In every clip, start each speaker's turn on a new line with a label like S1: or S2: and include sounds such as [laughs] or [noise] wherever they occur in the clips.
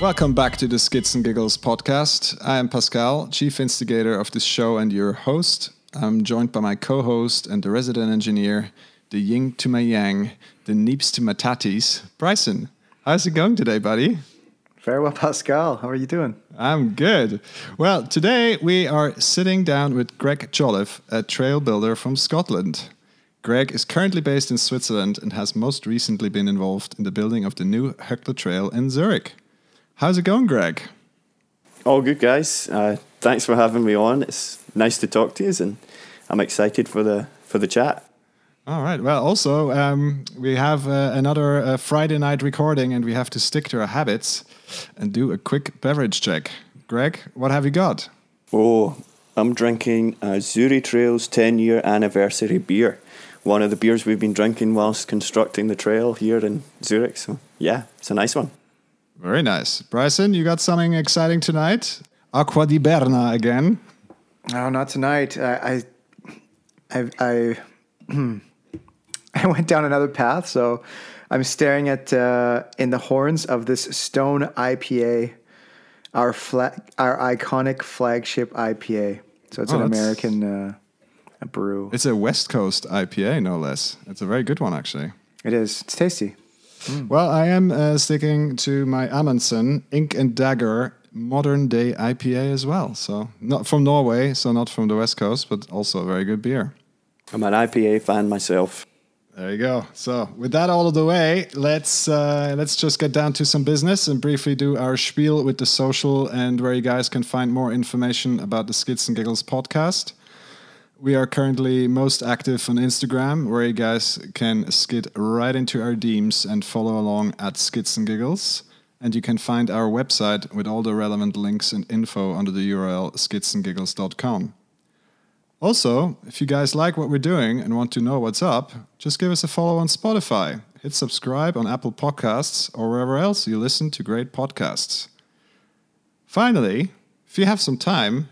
S1: Welcome back to the Skids and Giggles podcast. I am Pascal, chief instigator of this show and your host. I'm joined by my co host and the resident engineer, the yin to my yang, the neeps to my tatties, Bryson. How's it going today, buddy?
S2: Very well, Pascal. How are you doing?
S1: I'm good. Well, today we are sitting down with Greg Jolliffe, a trail builder from Scotland. Greg is currently based in Switzerland and has most recently been involved in the building of the new Höckler Trail in Zurich. How's it going, Greg?
S3: All good, guys. Uh, thanks for having me on. It's nice to talk to you, and I'm excited for the for the chat.
S1: All right. Well, also um, we have uh, another uh, Friday night recording, and we have to stick to our habits and do a quick beverage check. Greg, what have you got?
S3: Oh, I'm drinking a Züritrails 10 year anniversary beer. One of the beers we've been drinking whilst constructing the trail here in Zurich. So, yeah, it's a nice one.
S1: Very nice. Bryson, you got something exciting tonight? Aqua di Berna again.
S2: No, not tonight. I, I, I, I, [clears throat] I went down another path. So I'm staring at uh, in the horns of this Stone IPA, our flag, our iconic flagship IPA. So it's
S1: Oh,
S2: an American uh, brew.
S1: It's a West Coast IPA, no less. It's a very good one, actually.
S2: It is. It's tasty.
S1: Well, I am uh, sticking to my Amundsen Ink and Dagger modern day IPA as well. So not from Norway, so not from the West Coast, but also a very good beer.
S3: I'm an IPA fan myself.
S1: There you go. So with that all of the way, let's uh, let's just get down to some business and briefly do our spiel with the social and where you guys can find more information about the Skids and Giggles podcast. We are currently most active on Instagram, where you guys can skid right into our DMs and follow along at Skids and Giggles. And you can find our website with all the relevant links and info under the URL skidsandgiggles.com. Also, if you guys like what we're doing and want to know what's up, just give us a follow on Spotify. Hit subscribe on Apple Podcasts or wherever else you listen to great podcasts. Finally, if you have some time,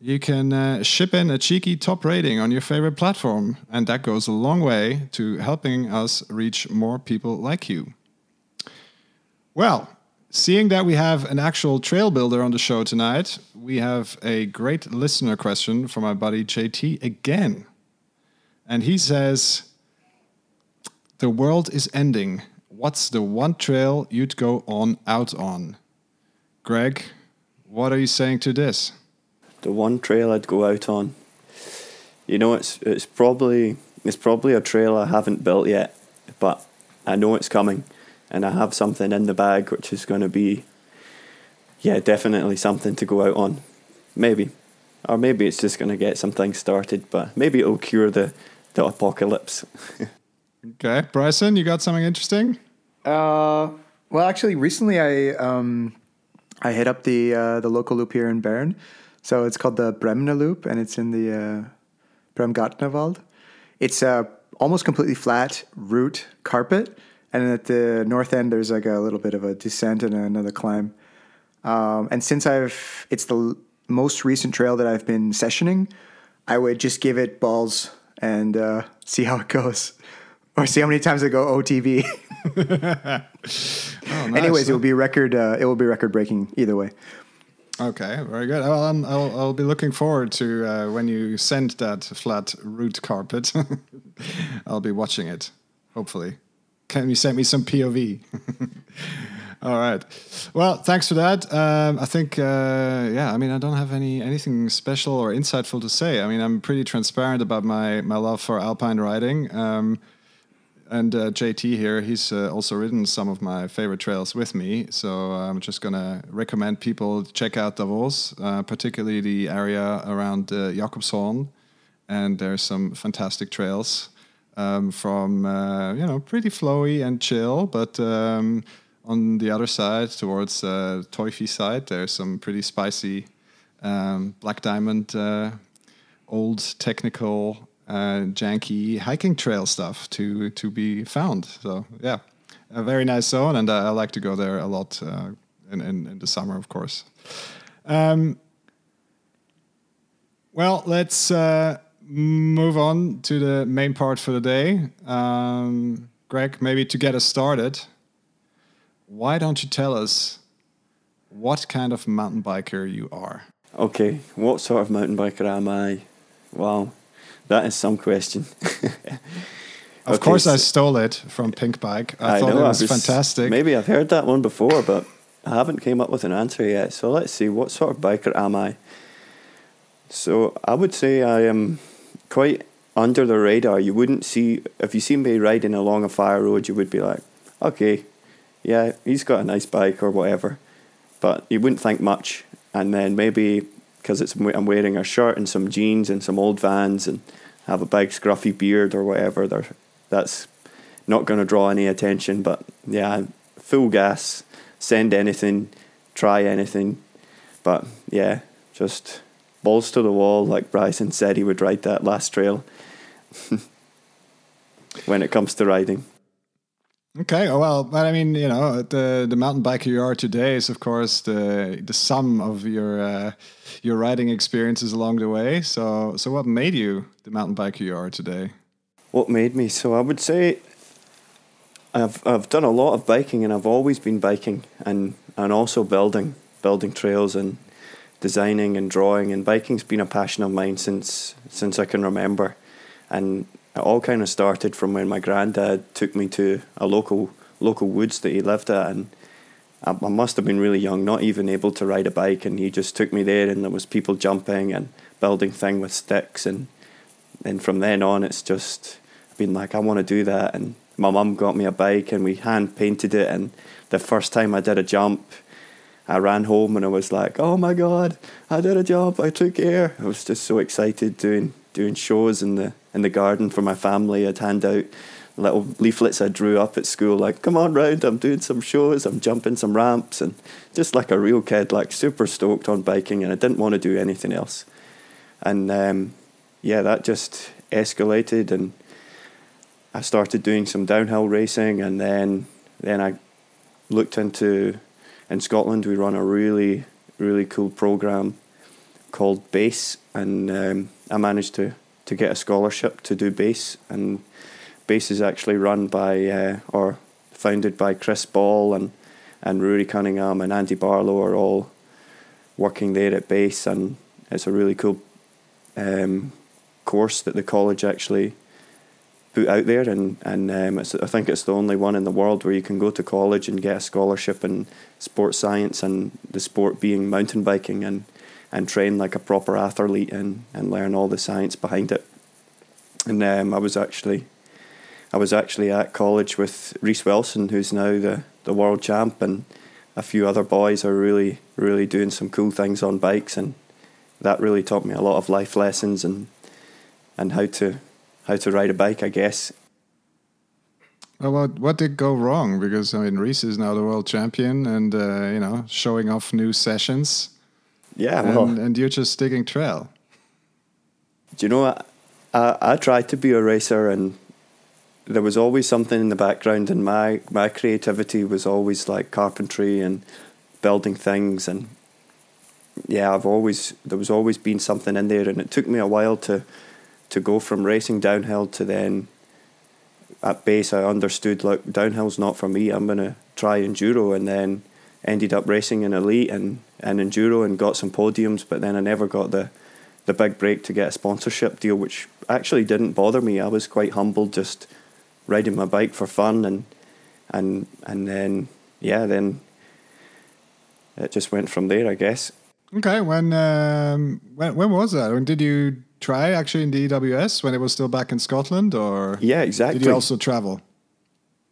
S1: you can uh, ship in a cheeky top rating on your favorite platform, and that goes a long way to helping us reach more people like you. Well, seeing that we have an actual trail builder on the show tonight, we have a great listener question from my buddy JT again. And he says, The world is ending. What's the one trail you'd go on out on? Greg, what are you saying to this?
S3: The one trail I'd go out on. You know, it's it's probably it's probably a trail I haven't built yet, but I know it's coming, and I have something in the bag which is going to be, yeah, definitely something to go out on. Maybe, or maybe it's just going to get some things started, but maybe it'll cure the the apocalypse. [laughs]
S1: Okay, Bryson, you got something interesting?
S2: Uh, well, actually, recently I um, I hit up the uh, the local loop here in Bern. So it's called the Bremner Loop, and it's in the uh, Bremgartenwald. It's a almost completely flat route carpet, and at the north end there's like a little bit of a descent and another climb. Um, and since I've it's the most recent trail that I've been sessioning, I would just give it balls and uh, [laughs] see how it goes, or see how many times I go OTV. [laughs] [laughs]
S1: Oh, nice.
S2: Anyways, it will be record. Uh, it will be record breaking either way.
S1: Okay, very good. I'm, I'll, I'll be looking forward to uh, when you send that flat root carpet. [laughs] I'll be watching it, hopefully. Can you send me some POV? [laughs] All right. Well, thanks for that. Um, I think, uh, yeah. I mean, I don't have any anything special or insightful to say. I mean, I'm pretty transparent about my my love for alpine riding. Um, and uh, JT here, he's uh, also ridden some of my favorite trails with me. So I'm just gonna recommend people check out Davos, uh, particularly the area around uh, Jakobshorn. And there's some fantastic trails um, from uh, you know pretty flowy and chill, but um, on the other side towards uh, Teufel side, there's some pretty spicy um, Black Diamond uh, old technical uh, janky hiking trail stuff to to be found. So yeah, a very nice zone, and I, I like to go there a lot uh, in, in in the summer, of course. Um, well, let's uh, move on to the main part for the day. Um, Greg, maybe to get us started, why don't you tell us what kind of mountain biker you are.
S3: Okay, what sort of mountain biker am I? Wow, that is some question. [laughs]
S1: of
S3: Okay,
S1: course, I stole it from Pinkbike. I, thought
S3: know,
S1: it
S3: I
S1: was, fantastic.
S3: Maybe I've heard that one before, but I haven't came up with an answer yet. So let's see, what sort of biker am I? So I would say I am quite under the radar. You wouldn't see if you see me riding along a fire road, you would be like, okay, yeah, he's got a nice bike or whatever, but you wouldn't think much. And then maybe because it's I'm wearing a shirt and some jeans and some old Vans and have a big scruffy beard or whatever, that's not going to draw any attention. But yeah, full gas, send anything, try anything. But yeah, just balls to the wall, like Bryson said he would ride that last trail. [laughs] when it comes to riding,
S1: Okay, well, but I mean, you know, the the mountain biker you are today is, of course, the the sum of your uh, your riding experiences along the way. So, so what made you the mountain biker you are today?
S3: what made me? So I would say I've I've done a lot of biking, and I've always been biking, and and also building building trails and designing and drawing. And biking's been a passion of mine since since I can remember, and it all kind of started from when my granddad took me to a local local woods that he lived at, and I, I must have been really young, not even able to ride a bike, and he just took me there, and there was people jumping and building thing with sticks, and and from then on, it's just been like I want to do that, and my mum got me a bike, and we hand painted it, and the first time I did a jump. I ran home and I was like, "Oh my god, I did a jump! I took air!" I was just so excited doing doing shows in the in the garden for my family. I'd hand out little leaflets I drew up at school, like, "Come on round! I'm doing some shows. I'm jumping some ramps," and just like a real kid, like super stoked on biking, and I didn't want to do anything else. And um, yeah, that just escalated, and I started doing some downhill racing, and then then I looked into in Scotland we run a really really cool program called Base, and um, I managed to to get a scholarship to do Base, and Base is actually run by uh, or founded by Chris Ball and and Rory Cunningham and Andy Barlow are all working there at Base, and it's a really cool um, course that the college actually put out there, and and um, I think it's the only one in the world where you can go to college and get a scholarship in sports science and the sport being mountain biking and and train like a proper athlete and and learn all the science behind it. And um, I was actually I was actually at college with Reece Wilson, who's now the the world champ, and a few other boys are really really doing some cool things on bikes, and that really taught me a lot of life lessons and and how to how to ride a bike, I guess.
S1: Well, what what did go wrong? Because I mean, Reece is now the world champion, and uh, you know, showing off new sessions,
S3: Yeah, well,
S1: and, and you're just digging trail.
S3: do you know what? I, I tried to be a racer and there was always something in the background and my, my creativity was always like carpentry and building things and yeah, I've always there was always been something in there and it took me a while to to go from racing downhill to then at base I understood like downhill's not for me, I'm gonna try enduro and then ended up racing in elite and, and enduro and got some podiums but then I never got the the big break to get a sponsorship deal, which actually didn't bother me. I was quite humbled, just riding my bike for fun, and and and then yeah, then it just went from there, I guess.
S1: Okay, when um, when when was that? When did you try actually in the EWS when it was still back in Scotland, or
S3: Yeah, exactly?
S1: did you also travel?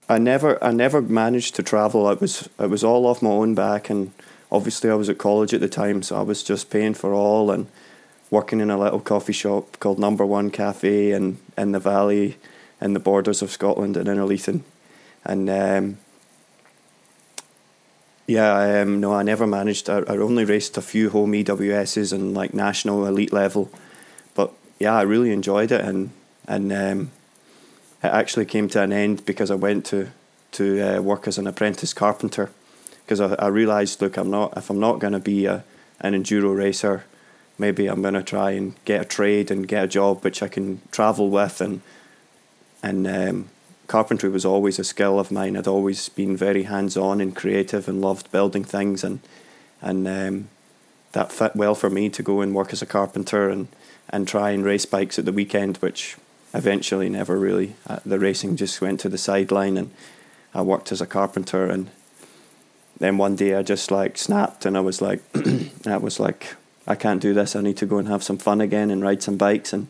S3: I never I never managed to travel. It was it was all off my own back, and obviously I was at college at the time, so I was just paying for all and working in a little coffee shop called Number One Cafe in in the valley, in the borders of Scotland and Innerleithen, and um, yeah, um, no, I never managed. I, I only raced a few home EWSs and like national elite level, but yeah, I really enjoyed it, and and um, it actually came to an end because I went to to uh, work as an apprentice carpenter. Because I, I realised, look, I'm not if I'm not going to be a, an enduro racer, maybe I'm going to try and get a trade and get a job which I can travel with. And and um, carpentry was always a skill of mine. I'd always been very hands on and creative and loved building things. And and um, that fit well for me to go and work as a carpenter and and try and race bikes at the weekend, which eventually never really uh, the racing just went to the sideline, and I worked as a carpenter and. Then one day I just like snapped and I was like, [clears throat] I was like, I can't do this. I need to go and have some fun again and ride some bikes. And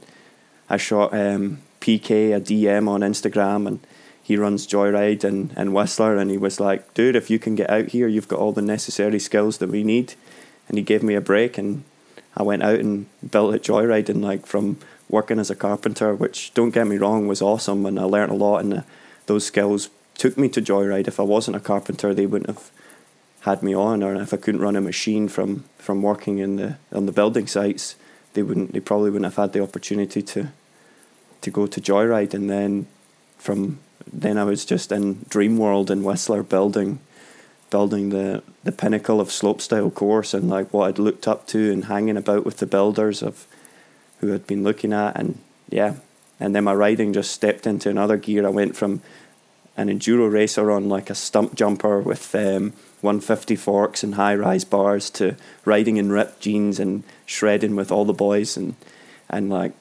S3: I shot um, PK a DM on Instagram and he runs Joyride and, and Whistler and he was like, dude, if you can get out here, you've got all the necessary skills that we need. And he gave me a break and I went out and built at Joyride and like from working as a carpenter, which don't get me wrong was awesome and I learned a lot and uh, those skills took me to Joyride. If I wasn't a carpenter, they wouldn't have had me on, or if I couldn't run a machine from from working in the on the building sites, they wouldn't. They probably wouldn't have had the opportunity to to go to Joyride, and then from then I was just in Dream World in Whistler building building the the pinnacle of slopestyle course and like what I'd looked up to and hanging about with the builders of who I'd been looking at and yeah. And then my riding just stepped into another gear. I went from an enduro racer on like a Stumpjumper with um, 150 forks and high rise bars to riding in ripped jeans and shredding with all the boys and and like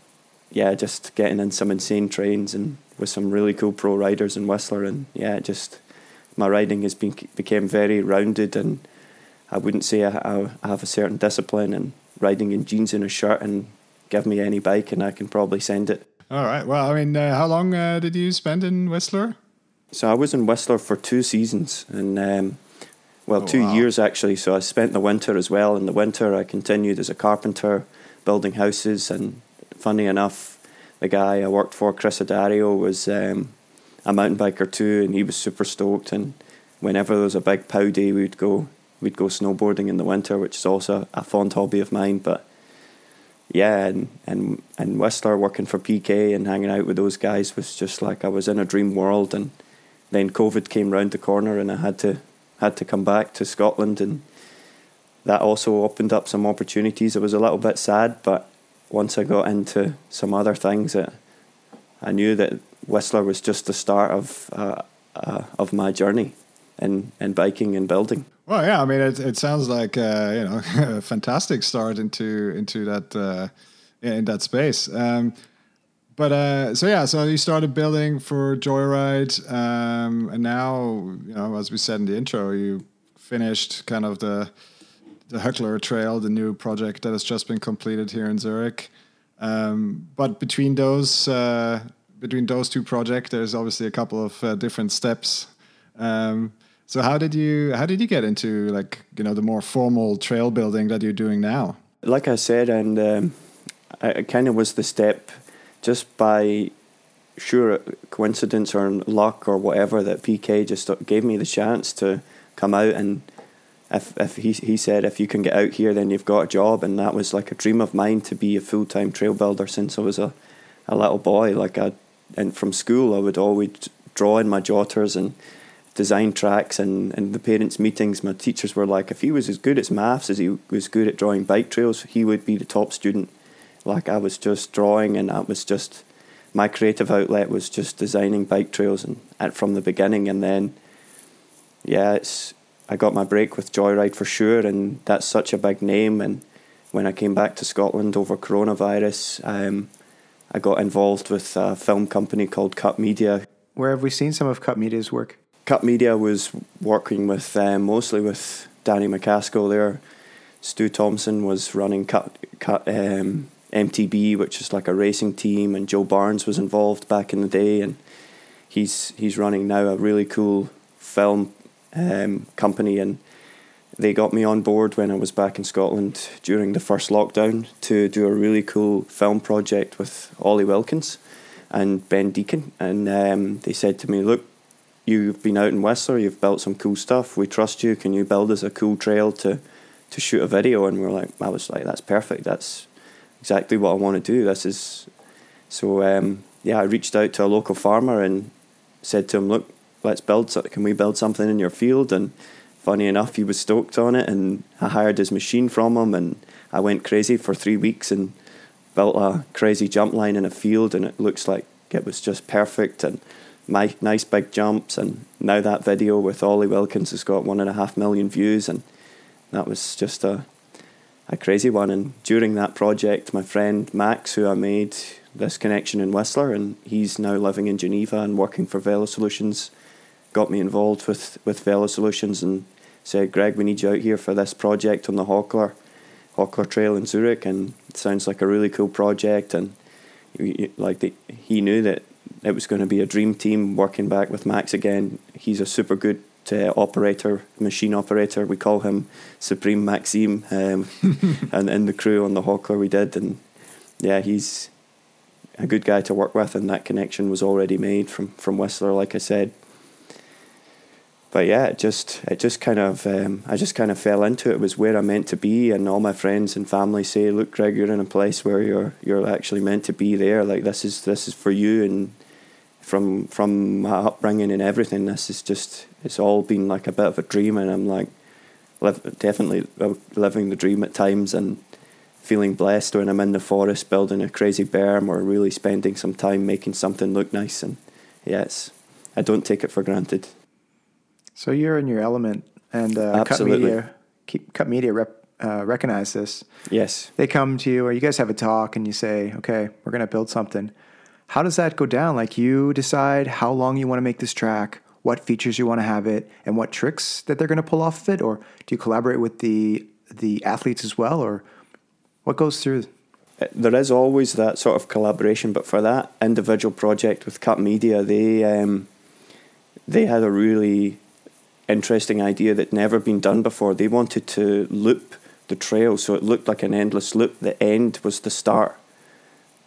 S3: yeah just getting in some insane trains and with some really cool pro riders in Whistler. And yeah just my riding has been became very rounded and I wouldn't say I, I have a certain discipline and riding in jeans and a shirt and give me any bike and I can probably send it.
S1: All right. Well, I mean, uh, how long uh, did you spend in Whistler?
S3: So I was in Whistler for two seasons and um, well, oh, two wow. years actually. So I spent the winter as well. In the winter, I continued as a carpenter, building houses. And funny enough, the guy I worked for, Chris Adario, was um, a mountain biker too, and he was super stoked. And whenever there was a big pow day, we'd go we'd go snowboarding in the winter, which is also a fond hobby of mine. But yeah, and and and Whistler working for PK and hanging out with those guys was just like I was in a dream world. And then COVID came round the corner, and I had to had to come back to Scotland, and that also opened up some opportunities. I was a little bit sad, but once I got into some other things, that I knew that Whistler was just the start of uh, uh, of my journey in in biking and building.
S1: Well, yeah, I mean, it it sounds like uh, you know [laughs] a fantastic start into into that uh, in that space. Um, but uh, so yeah, so you started building for Joyride, um, and now you know, as we said in the intro, you finished kind of the the Höckler Trail, the new project that has just been completed here in Zurich. Um, but between those uh, between those two projects, there's obviously a couple of uh, different steps. Um, so how did you how did you get into like you know the more formal trail building that you're doing now?
S3: Like I said, and um, I kind of was the step just by sure coincidence or luck or whatever that PK just gave me the chance to come out. And if if he he said if you can get out here then you've got a job. And that was like a dream of mine to be a full time trail builder since I was a, a little boy. Like I and from school I would always draw in my jotters and design tracks and, and the parents meetings my teachers were like if he was as good at maths as he was good at drawing bike trails he would be the top student like I was just drawing, and that was just my creative outlet was just designing bike trails, and, and from the beginning. And then, yeah, it's I got my break with Joyride for sure, and that's such a big name. And when I came back to Scotland over coronavirus, um, I got involved with a film company called Cut Media.
S2: Where have we seen some of Cut Media's work?
S3: Cut Media was working with um, mostly with Danny MacAskill there. Stu Thompson was running Cut, Cut um, MTB, which is like a racing team, and Joe Barnes was involved back in the day, and he's he's running now a really cool film um, company, and they got me on board when I was back in Scotland during the first lockdown to do a really cool film project with Ollie Wilkins and Ben Deacon, and um, they said to me, "Look, you've been out in Whistler, you've built some cool stuff. We trust you. Can you build us a cool trail to to shoot a video?" And we're like, I was like, "That's perfect. That's exactly what I want to do. This is so. Um, yeah, I reached out to a local farmer and said to him, "Look, let's build. Can we build something in your field?" And funny enough, he was stoked on it, and I hired his machine from him, and I went crazy for three weeks and built a crazy jump line in a field, and it looks like it was just perfect and my nice big jumps. And now that video with Ollie Wilkins has got one and a half million views, and that was just a a crazy one. And during that project, my friend Max, who I made this connection in Whistler, and he's now living in Geneva and working for Velosolutions, got me involved with with Velosolutions and said, "Greg, we need you out here for this project on the Höckler Höckler Trail in Zurich, and it sounds like a really cool project." And like the, he knew that it was going to be a dream team working back with Max again. He's a super good uh, operator, machine operator. We call him Supreme Maxime, um, [laughs] and in the crew on the Höckler we did, and yeah, he's a good guy to work with, and that connection was already made from from Whistler, like I said. But yeah, it just it just kind of um, I just kind of fell into it. it. Was where I meant to be, and all my friends and family say, "Look, Greg, you're in a place where you're you're actually meant to be there. Like this is this is for you." And from from my upbringing and everything, this is just it's all been like a bit of a dream, and I'm like, live, definitely living the dream at times, and feeling blessed when I'm in the forest building a crazy berm or really spending some time making something look nice. And yes, I don't take it for granted.
S2: So you're in your element, and uh, Cut Media, keep Cut Media rep, uh, recognize this.
S3: Yes,
S2: they come to you, or you guys have a talk, and you say, "Okay, we're going to build something." How does that go down? Like you decide how long you want to make this track, what features you want to have it, and what tricks that they're going to pull off of it, or do you collaborate with the the athletes as well, or what goes through?
S3: There is always that sort of collaboration, but for that individual project with Cut Media, they um, they had a really interesting idea that never been done before. They wanted to loop the trail so it looked like an endless loop. The end was the start.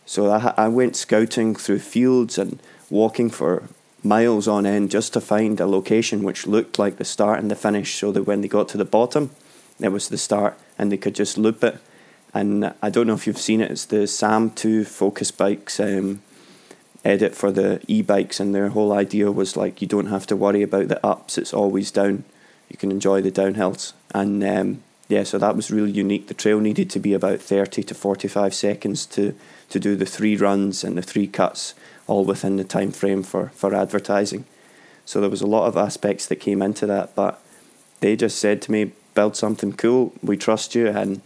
S3: So I, I went scouting through fields and walking for miles on end just to find a location which looked like the start and the finish so that when they got to the bottom, it was the start and they could just loop it. And I don't know if you've seen it, it's the SAM 2 Focus Bikes um, edit for the e bikes, and their whole idea was like you don't have to worry about the ups, it's always down. You can enjoy the downhills. And um, yeah, so that was really unique. The trail needed to be about 30 to 45 seconds to, to do the three runs and the three cuts all within the time frame for, for advertising. So there was a lot of aspects that came into that, but they just said to me, "Build something cool. We trust you, and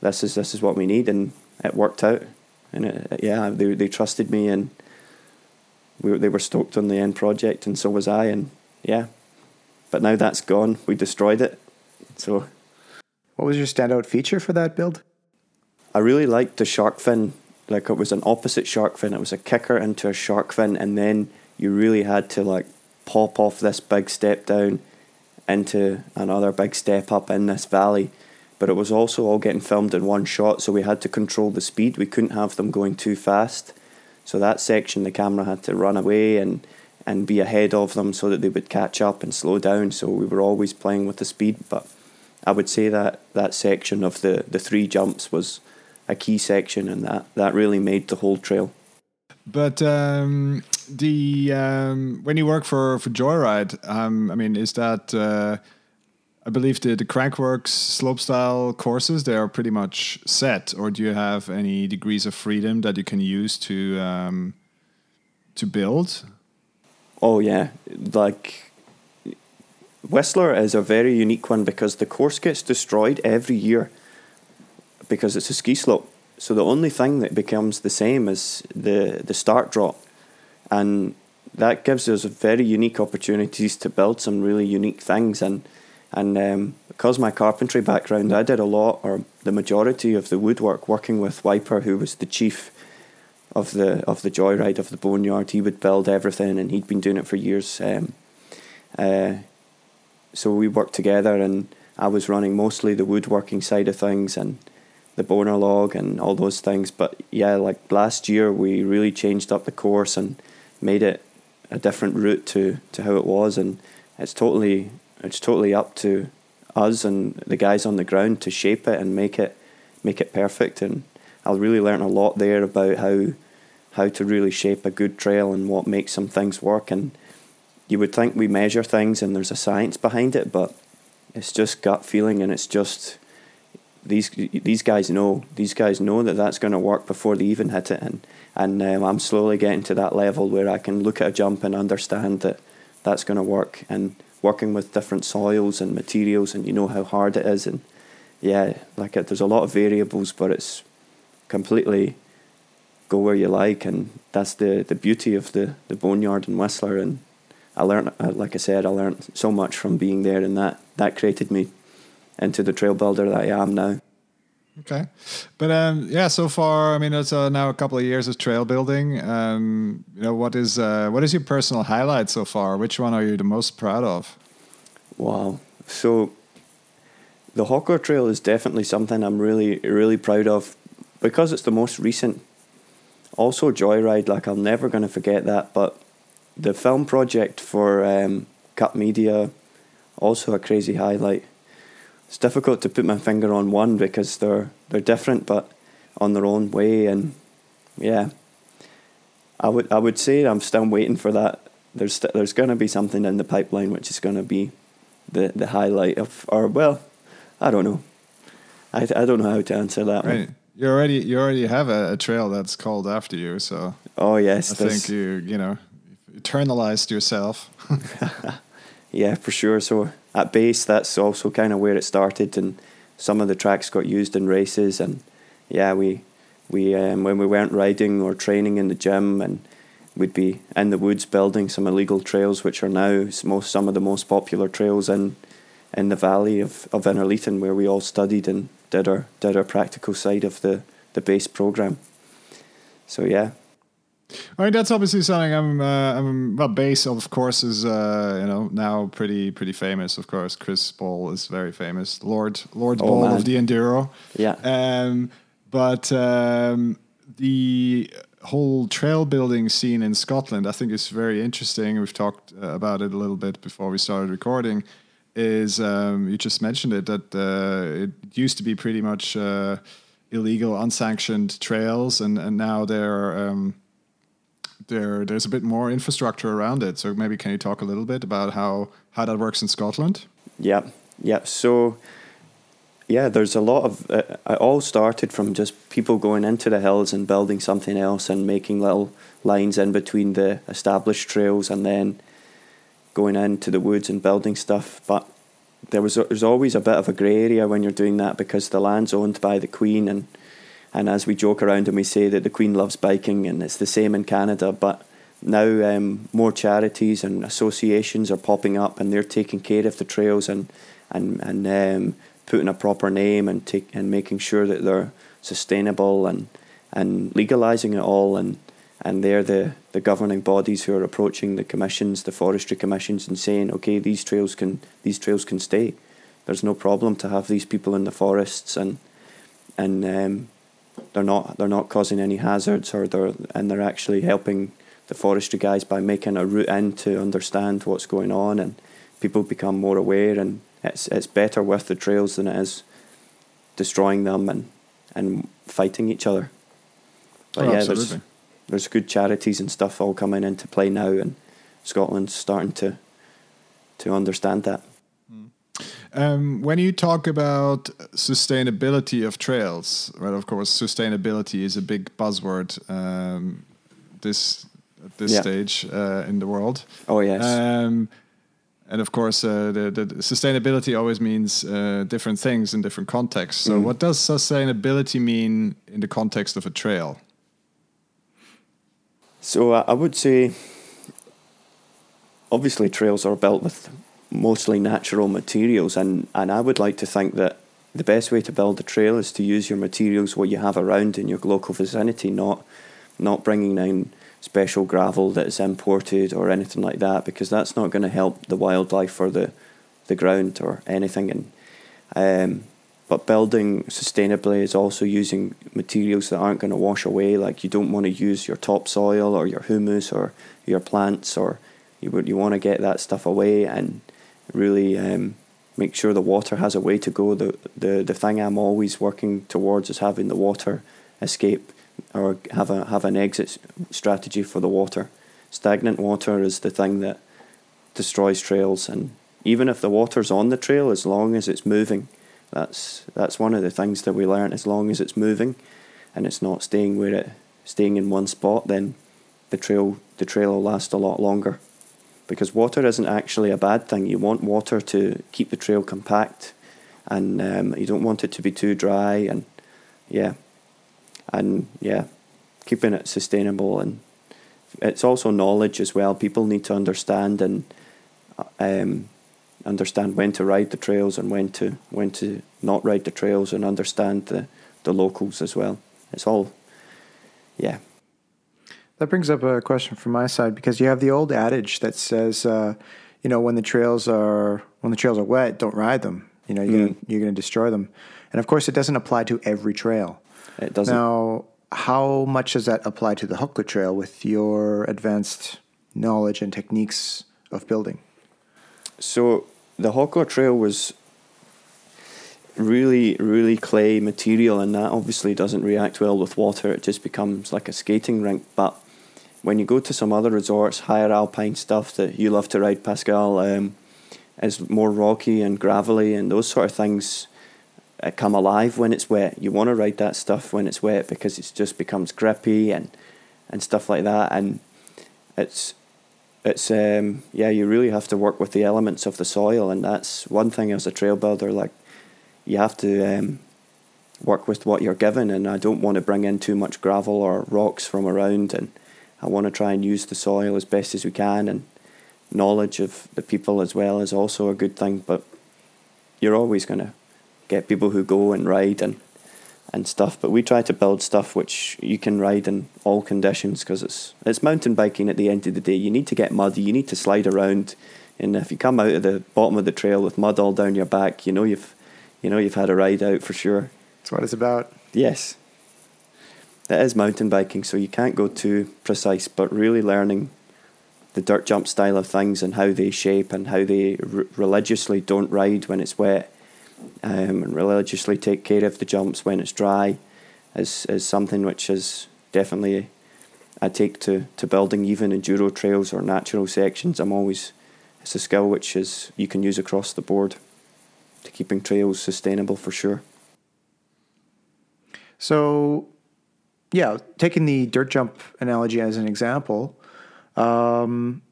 S3: this is this is what we need." And it worked out. And it, yeah, they they trusted me, and we they were stoked on the end project, and so was I. And yeah, but now that's gone. We destroyed it. So,
S2: what was your standout feature for that build?
S3: I really liked the shark fin like it was an opposite shark fin. It was a kicker into a shark fin, and then you really had to like pop off this big step down into another big step up in this valley. But it was also all getting filmed in one shot, so we had to control the speed. We couldn't have them going too fast. So that section, the camera had to run away and and be ahead of them so that they would catch up and slow down. So we were always playing with the speed. But I would say that that section of the the three jumps was a key section, and that that really made the whole trail.
S1: But um, the um, when you work for for Joyride, um, I mean, is that uh, I believe the the Crankworx slopestyle courses they are pretty much set, or do you have any degrees of freedom that you can use to um, to build?
S3: Oh yeah, like Whistler is a very unique one because the course gets destroyed every year because it's a ski slope. So the only thing that becomes the same is the the start drop, and that gives us very unique opportunities to build some really unique things. And and um, because my carpentry background, I did a lot or the majority of the woodwork working with Wiper, who was the chief of the of the joyride of the boneyard. He would build everything, and he'd been doing it for years. Um, uh, so we worked together, and I was running mostly the woodworking side of things, and the boner log and all those things. But yeah, like last year we really changed up the course and made it a different route to, to how it was. And it's totally it's totally up to us and the guys on the ground to shape it and make it make it perfect. And I really learned a lot there about how how to really shape a good trail and what makes some things work. And you would think we measure things and there's a science behind it but it's just gut feeling and it's just these these guys know these guys know that that's going to work before they even hit it. And and um, I'm slowly getting to that level where I can look at a jump and understand that that's going to work. And working with different soils and materials and you know how hard it is and yeah, like it, there's a lot of variables, but it's completely go where you like, and that's the the beauty of the the boneyard in Whistler. And I learned, uh, like I said, I learned so much from being there, and that that created me into the trail builder that I am now.
S1: Okay, but um, yeah, so far, I mean, it's uh, now a couple of years of trail building. Um, you know, what is uh, what is your personal highlight so far? Which one are you the most proud of?
S3: Wow. So the Höckler Trail is definitely something I'm really really proud of because it's the most recent. Also, Joyride, like I'm never going to forget that. But the film project for um, Cut Media, also a crazy highlight it's difficult to put my finger on one because they're they're different but on their own way and yeah I would I would say I'm still waiting for that there's st- there's going to be something in the pipeline which is going to be the the highlight of or well I don't know I I don't know how to answer that right. one.
S1: You already you already have a, a, trail that's called after you so
S3: Oh yes
S1: I think you you know eternalized yourself [laughs]
S3: yeah for sure so at base, that's also kind of where it started, and some of the tracks got used in races. And yeah, we we um, when we weren't riding or training in the gym, and we'd be in the woods building some illegal trails, which are now most some of the most popular trails in in the valley of of Innerleithen, where we all studied and did our did our practical side of the the base program. So yeah,
S1: I mean, that's obviously something I'm. Uh, I'm well, base of course is uh, you know now pretty pretty famous. Of course, Chris Ball is very famous. Lord Lord oh, Ball man. of the enduro.
S3: Yeah.
S1: Um, but um, the whole trail building scene in Scotland, I think, is very interesting. We've talked uh, about it a little bit before we started recording. Is um, you just mentioned it that uh, it used to be pretty much uh, illegal, unsanctioned trails, and and now they're um, there there's a bit more infrastructure around it. So maybe can you talk a little bit about how how that works in Scotland?
S3: Yeah, yeah. So yeah, there's a lot of. Uh, it all started from just people going into the hills and building something else and making little lines in between the established trails and then going into the woods and building stuff. But there was there's always a bit of a grey area when you're doing that because the land's owned by the Queen and and as we joke around and we say that the Queen loves biking, and it's the same in Canada, but now um, more charities and associations are popping up, and they're taking care of the trails and and and um, putting a proper name and take and making sure that they're sustainable and and legalizing it all and and they're the, the governing bodies who are approaching the commissions, the forestry commissions, and saying, okay, these trails can these trails can stay. There's no problem to have these people in the forests and and um, they're not they're not causing any hazards or they're and they're actually helping the forestry guys by making a route in to understand what's going on and people become more aware and it's it's better with the trails than it is destroying them and and fighting each other. But oh, yeah, absolutely. there's there's good charities and stuff all coming into play now and Scotland's starting to to understand that.
S1: Um, when you talk about sustainability of trails, right? Of course, sustainability is a big buzzword um, this at this yeah. stage uh, in the world.
S3: Oh yes.
S1: Um, and of course, uh, the, the, sustainability always means uh, different things in different contexts. So, mm. what does sustainability mean in the context of a trail?
S3: So, I would say, obviously, trails are built with mostly natural materials, and, and I would like to think that the best way to build a trail is to use your materials what you have around in your local vicinity, not not bringing in special gravel that is imported or anything like that, because that's not going to help the wildlife or the the ground or anything. And um, but building sustainably is also using materials that aren't going to wash away. Like you don't want to use your topsoil or your humus or your plants, or you you want to get that stuff away and really um, make sure the water has a way to go. The, the the thing I'm always working towards is having the water escape or have a have an exit strategy for the water. Stagnant water is the thing that destroys trails, and even if the water's on the trail, as long as it's moving, that's that's one of the things that we learn. As long as it's moving, and it's not staying where it staying in one spot, then the trail the trail will last a lot longer because water isn't actually a bad thing. You want water to keep the trail compact and um, you don't want it to be too dry, and yeah, and yeah, keeping it sustainable and it's also knowledge as well. People need to understand and um, understand when to ride the trails and when to when to not ride the trails and understand the, the locals as well. It's all, yeah.
S2: That brings up a question from my side because you have the old adage that says, uh, you know, when the trails are when the trails are wet, don't ride them. You know, you're mm. gonna, you're going to destroy them. And of course, it doesn't apply to every trail.
S3: It doesn't.
S2: Now, how much does that apply to the Höckler Trail with your advanced knowledge and techniques of building?
S3: So the Höckler Trail was really, really clay material, and that obviously doesn't react well with water. It just becomes like a skating rink. But when you go to some other resorts, higher alpine stuff that you love to ride, Pascal, um, is more rocky and gravelly, and those sort of things uh, come alive when it's wet. You want to ride that stuff when it's wet because it just becomes grippy and and stuff like that. And it's it's um, yeah, you really have to work with the elements of the soil, and that's one thing as a trail builder. Like you have to um, work with what you're given, and I don't want to bring in too much gravel or rocks from around, and I want to try and use the soil as best as we can, and knowledge of the people as well is also a good thing. But you're always going to get people who go and ride and and stuff. But we try to build stuff which you can ride in all conditions because it's it's mountain biking. At the end of the day, you need to get muddy, you need to slide around, and if you come out of the bottom of the trail with mud all down your back, you know you've you know you've had a ride out for sure.
S2: That's what it's about.
S3: Yes, that is mountain biking. So you can't go too precise, but really learning the dirt jump style of things and how they shape and how they religiously don't ride when it's wet um, and religiously take care of the jumps when it's dry is, is something which is definitely I take to, to building even enduro trails or natural sections. I'm always it's a skill which is you can use across the board to keeping trails sustainable for sure.
S2: So, yeah, taking the dirt jump analogy as an example, um,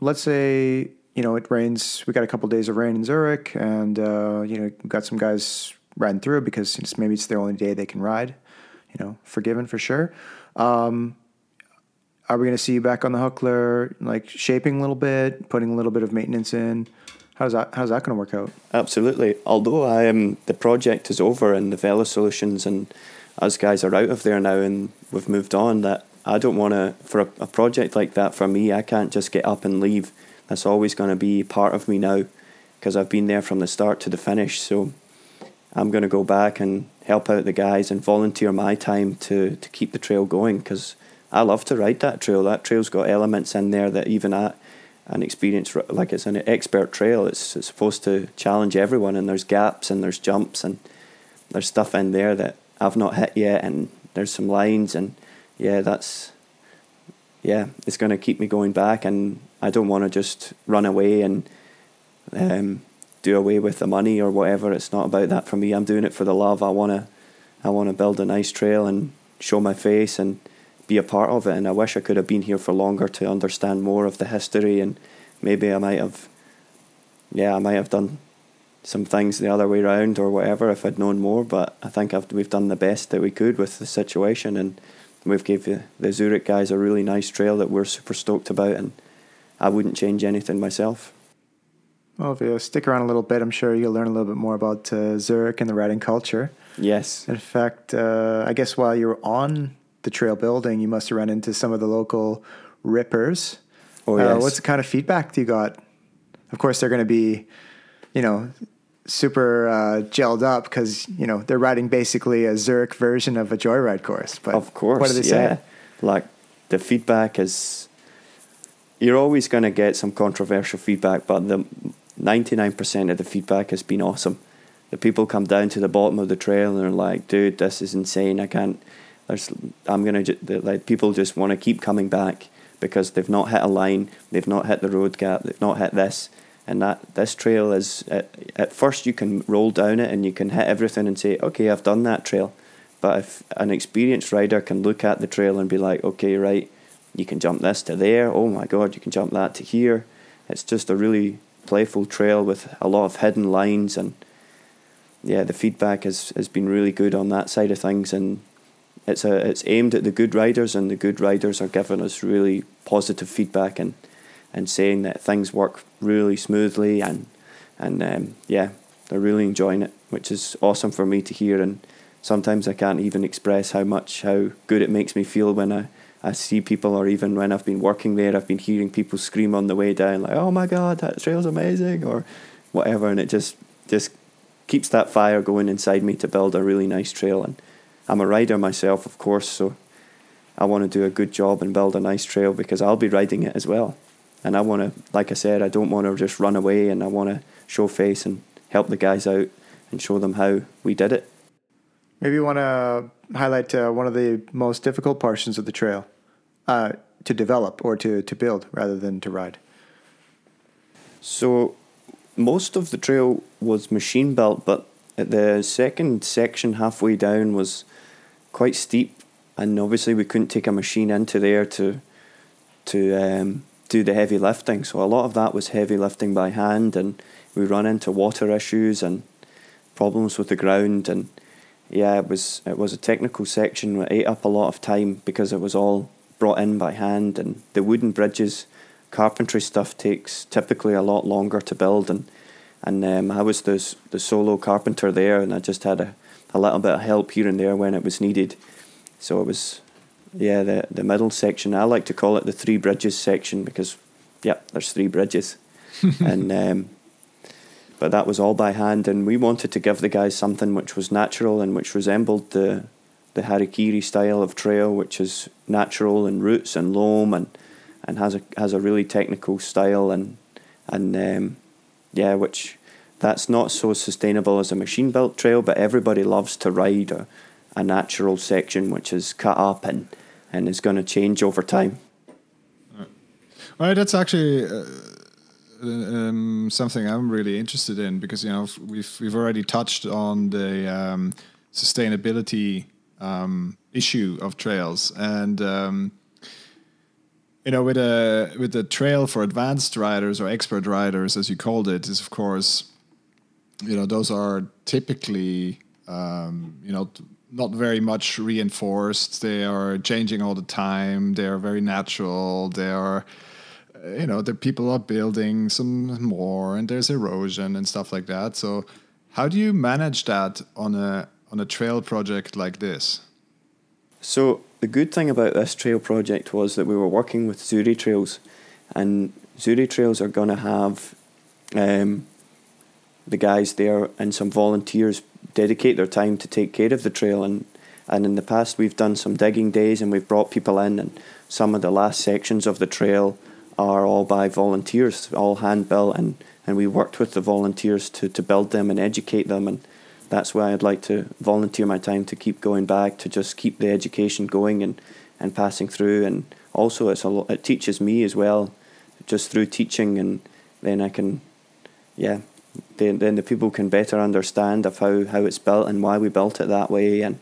S2: let's say you know, it rains. We got a couple days of rain in Zurich, and uh, you know, got some guys riding through because it's, maybe it's their only day they can ride. You know, forgiven for sure. Um, are we going to see you back on the Höckler, like shaping a little bit, putting a little bit of maintenance in? How's that? How's that going to work out?
S3: Absolutely. Although I am, the project is over, and the Velosolutions and us guys are out of there now, and we've moved on. That I don't want to for a, a project like that. For me, I can't just get up and leave that's always going to be part of me now because I've been there from the start to the finish. So I'm going to go back and help out the guys and volunteer my time to, to keep the trail going because I love to ride that trail. That trail's got elements in there that even at an experienced, like it's an expert trail, it's, it's supposed to challenge everyone and there's gaps and there's jumps and there's stuff in there that I've not hit yet and there's some lines and yeah, that's yeah, it's going to keep me going back, and I don't want to just run away and um, do away with the money or whatever. It's not about that for me. I'm doing it for the love. I want to, I want to build a nice trail and show my face and be a part of it. And I wish I could have been here for longer to understand more of the history, and maybe I might have, yeah, I might have done some things the other way around or whatever if I'd known more. But I think I've, we've done the best that we could with the situation and we've gave the, the Zurich guys a really nice trail that we're super stoked about, and I wouldn't change anything myself.
S2: Well, if you stick around a little bit, I'm sure you'll learn a little bit more about uh, Zurich and the riding culture.
S3: Yes.
S2: In fact, uh, I guess while you were on the trail building, you must have run into some of the local rippers.
S3: Oh, yes.
S2: Uh, what's the kind of feedback you got? Of course, they're going to be, you know, super uh, gelled up because you know they're riding basically a Zurich version of a joyride course. But
S3: of course,
S2: what do they
S3: yeah.
S2: say?
S3: Like the feedback is, you're always going to get some controversial feedback, but the ninety nine percent of the feedback has been awesome. The people come down to the bottom of the trail and they're like, "Dude, this is insane. I can't." There's, I'm gonna ju- like people just want to keep coming back because they've not hit a line, they've not hit the road gap, they've not hit this and that this trail is at, at first you can roll down it and you can hit everything and say okay i've done that trail. But if an experienced rider can look at the trail and be like okay right you can jump this to there. Oh my god you can jump that to here. It's just a really playful trail with a lot of hidden lines and yeah, the feedback has, has been really good on that side of things, and it's a it's aimed at the good riders, and the good riders are giving us really positive feedback and and saying that things work really smoothly, and and um, yeah, they're really enjoying it, which is awesome for me to hear. And sometimes I can't even express how much how good it makes me feel when I. I see people, or even when I've been working there, I've been hearing people scream on the way down, like, "Oh my God, that trail's amazing!" or whatever, and it just just keeps that fire going inside me to build a really nice trail. And I'm a rider myself, of course, so I want to do a good job and build a nice trail because I'll be riding it as well. And I want to, like I said, I don't want to just run away, and I want to show face and help the guys out and show them how we did it.
S2: Maybe you want to highlight uh, one of the most difficult portions of the trail uh, to develop or to, to build rather than to ride.
S3: So, most of the trail was machine built, but the second section halfway down was quite steep, and obviously we couldn't take a machine into there to to um, do the heavy lifting. So a lot of that was heavy lifting by hand, and we run into water issues and problems with the ground. And yeah, it was it was a technical section. That ate up a lot of time because it was all brought in by hand, and the wooden bridges, carpentry stuff takes typically a lot longer to build, and and um, I was the the solo carpenter there, and I just had a, a little bit of help here and there when it was needed, so it was yeah the the middle section. I like to call it the three bridges section because yeah, there's three bridges, [laughs] and um, but that was all by hand, and we wanted to give the guys something which was natural and which resembled the the harikiri style of trail, which is natural and roots and loam and and has a has a really technical style and and um, yeah, which that's not so sustainable as a machine built trail, but everybody loves to ride a, a natural section which is cut up and and is going to change over time.
S1: Well, that's actually. Uh um, something I'm really interested in because you know we've we've already touched on the um, sustainability um, issue of trails and um, you know with a with the trail for advanced riders or expert riders as you called it is of course you know those are typically um, you know not very much reinforced. They are changing all the time. They are very natural. They are you know the people are building some more and there's erosion and stuff like that. So how do you manage that on a on a trail project like this?
S3: So the good thing about this trail project was that we were working with Züritrails and Züritrails are going to have um, the guys there and some volunteers dedicate their time to take care of the trail and and in the past we've done some digging days and we've brought people in and some of the last sections of the trail are all by volunteers, all hand built, and, and we worked with the volunteers to, to build them and educate them. And that's why I'd like to volunteer my time to keep going back, to just keep the education going and, and passing through. And also, it's a lot, it teaches me as well, just through teaching, and then I can, yeah, then, then the people can better understand of how, how it's built and why we built it that way and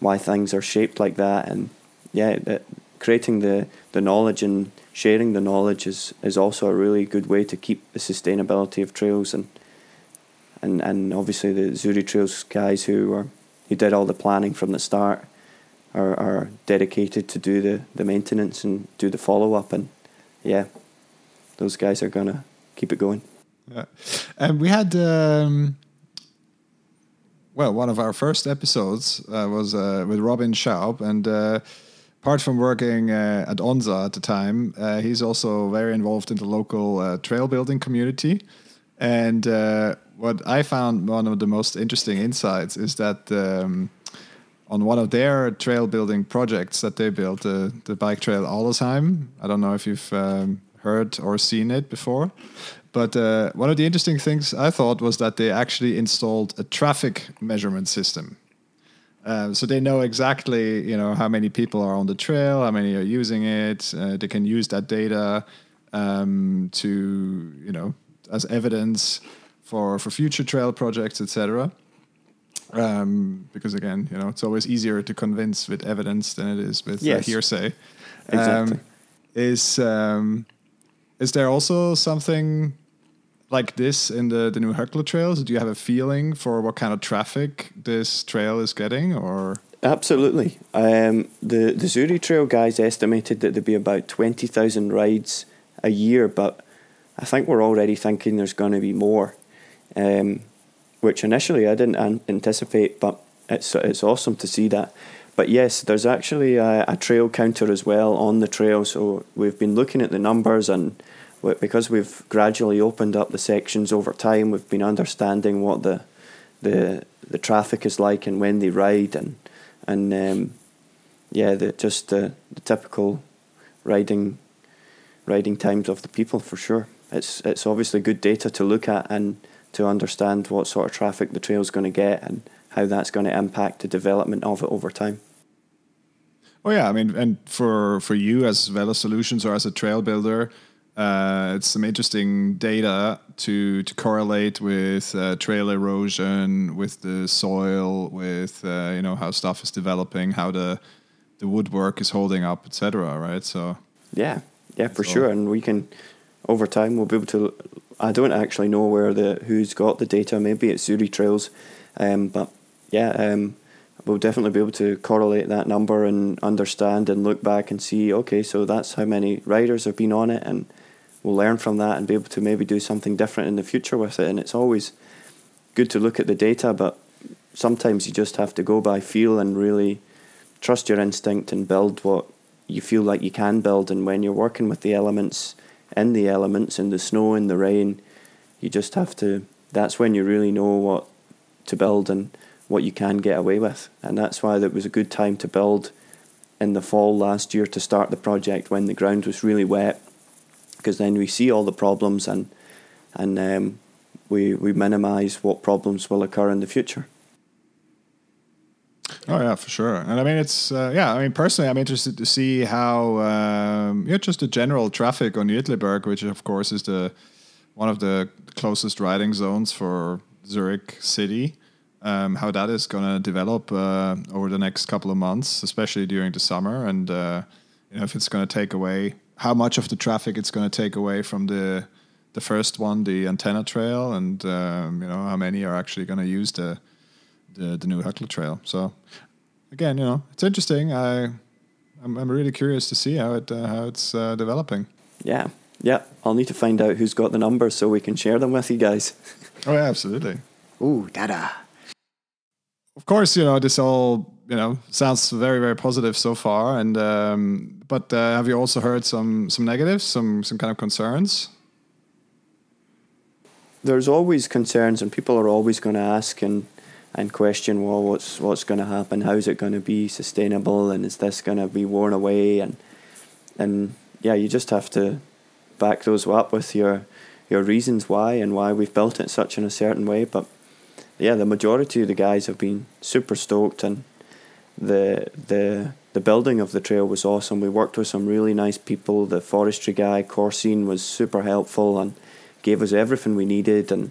S3: why things are shaped like that. And yeah, it, creating the, the knowledge and sharing the knowledge is, is also a really good way to keep the sustainability of trails and and, and obviously the Züritrails guys who are who did all the planning from the start are, are dedicated to do the, the maintenance and do the follow up and yeah those guys are gonna keep it going.
S1: Yeah. And we had um, well one of our first episodes uh, was uh, with Robin Schaub and uh, apart from working uh, at Onza at the time, uh, he's also very involved in the local uh, trail building community. And what I found one of the most interesting insights is that um, on one of their trail building projects that they built, uh, the bike trail Aldersheim. I don't know if you've um, heard or seen it before. But uh, one of the interesting things I thought was that they actually installed a traffic measurement system um, so they know exactly, you know, how many people are on the trail, how many are using it. Uh, they can use that data um, to, you know, as evidence for for future trail projects, etc. Um, because again, you know, it's always easier to convince with evidence than it is with uh, yes. uh, hearsay.
S3: Exactly.
S1: Um, is um, is there also something like this in the the new Höckler trails? Do you have a feeling for what kind of traffic this trail is getting, or?
S3: Absolutely. Um, the the Züritrail guys estimated that there'd be about twenty thousand rides a year, but I think we're already thinking there's going to be more, um, which initially I didn't an- anticipate, but it's it's awesome to see that. But yes, there's actually a, a, trail counter as well on the trail, so we've been looking at the numbers and because we've gradually opened up the sections over time, we've been understanding what the the the traffic is like and when they ride and and um, yeah, the, just the, the typical riding riding times of the people for sure. It's it's obviously good data to look at and to understand what sort of traffic the trail's going to get and how that's going to impact the development of it over time.
S1: Oh yeah, I mean, and for for you as Velosolutions or as a trail builder, uh, it's some interesting data to to correlate with uh, trail erosion, with the soil, with uh, you know how stuff is developing, how the the woodwork is holding up, etc. Right? So
S3: yeah, yeah, for so. sure. And we can over time we'll be able to. I don't actually know where the who's got the data. Maybe it's Züritrails, um, but yeah, um, we'll definitely be able to correlate that number and understand and look back and see. Okay, so that's how many riders have been on it and we'll learn from that and be able to maybe do something different in the future with it. And it's always good to look at the data, but sometimes you just have to go by feel and really trust your instinct and build what you feel like you can build. And when you're working with the elements, in the elements, in the snow, in the rain, you just have to. That's when you really know what to build and what you can get away with. And that's why it was a good time to build in the fall last year to start the project when the ground was really wet because then we see all the problems and and um, we we minimise what problems will occur in the future.
S1: Oh yeah, for sure. And I mean, it's uh, yeah. I mean, personally, I'm interested to see how um, yeah, just the general traffic on Uetliberg, which of course is the one of the closest riding zones for Zurich city. Um, how that is going to develop uh, over the next couple of months, especially during the summer, and uh, you know if it's going to take away how much of the traffic it's going to take away from the the first one, the antenna trail, and um, you know how many are actually going to use the, the the new Höckler trail. So again, you know, it's interesting. I I'm, I'm really curious to see how it uh, how it's uh, developing.
S3: Yeah, yeah. I'll need to find out who's got the numbers so we can share them with you guys.
S1: oh yeah, absolutely.
S2: Ooh, dada.
S1: Of course, you know this all you know sounds very very positive so far. And um, but uh, have you also heard some some negatives some some kind of concerns?
S3: There's always concerns and people are always going to ask and and question well what's what's going to happen? How's it going to be sustainable? And is this going to be worn away? And and yeah you just have to back those up with your your reasons why and why we've built it such in a certain way. But yeah the majority of the guys have been super stoked and the the the building of the trail was awesome. We worked with some really nice people. The forestry guy, Corsine, was super helpful and gave us everything we needed. And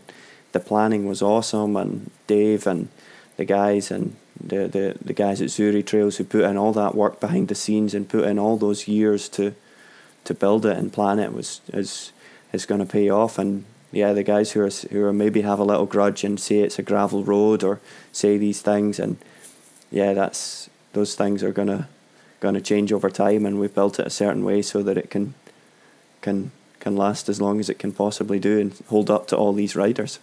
S3: the planning was awesome. And Dave and the guys and the, the, the guys at Züritrails who put in all that work behind the scenes and put in all those years to to build it and plan it was is is going to pay off. And yeah, the guys who are who are maybe have a little grudge and say it's a gravel road or say these things and yeah, that's those things are gonna gonna change over time, and we've built it a certain way so that it can can can last as long as it can possibly do and hold up to all these riders.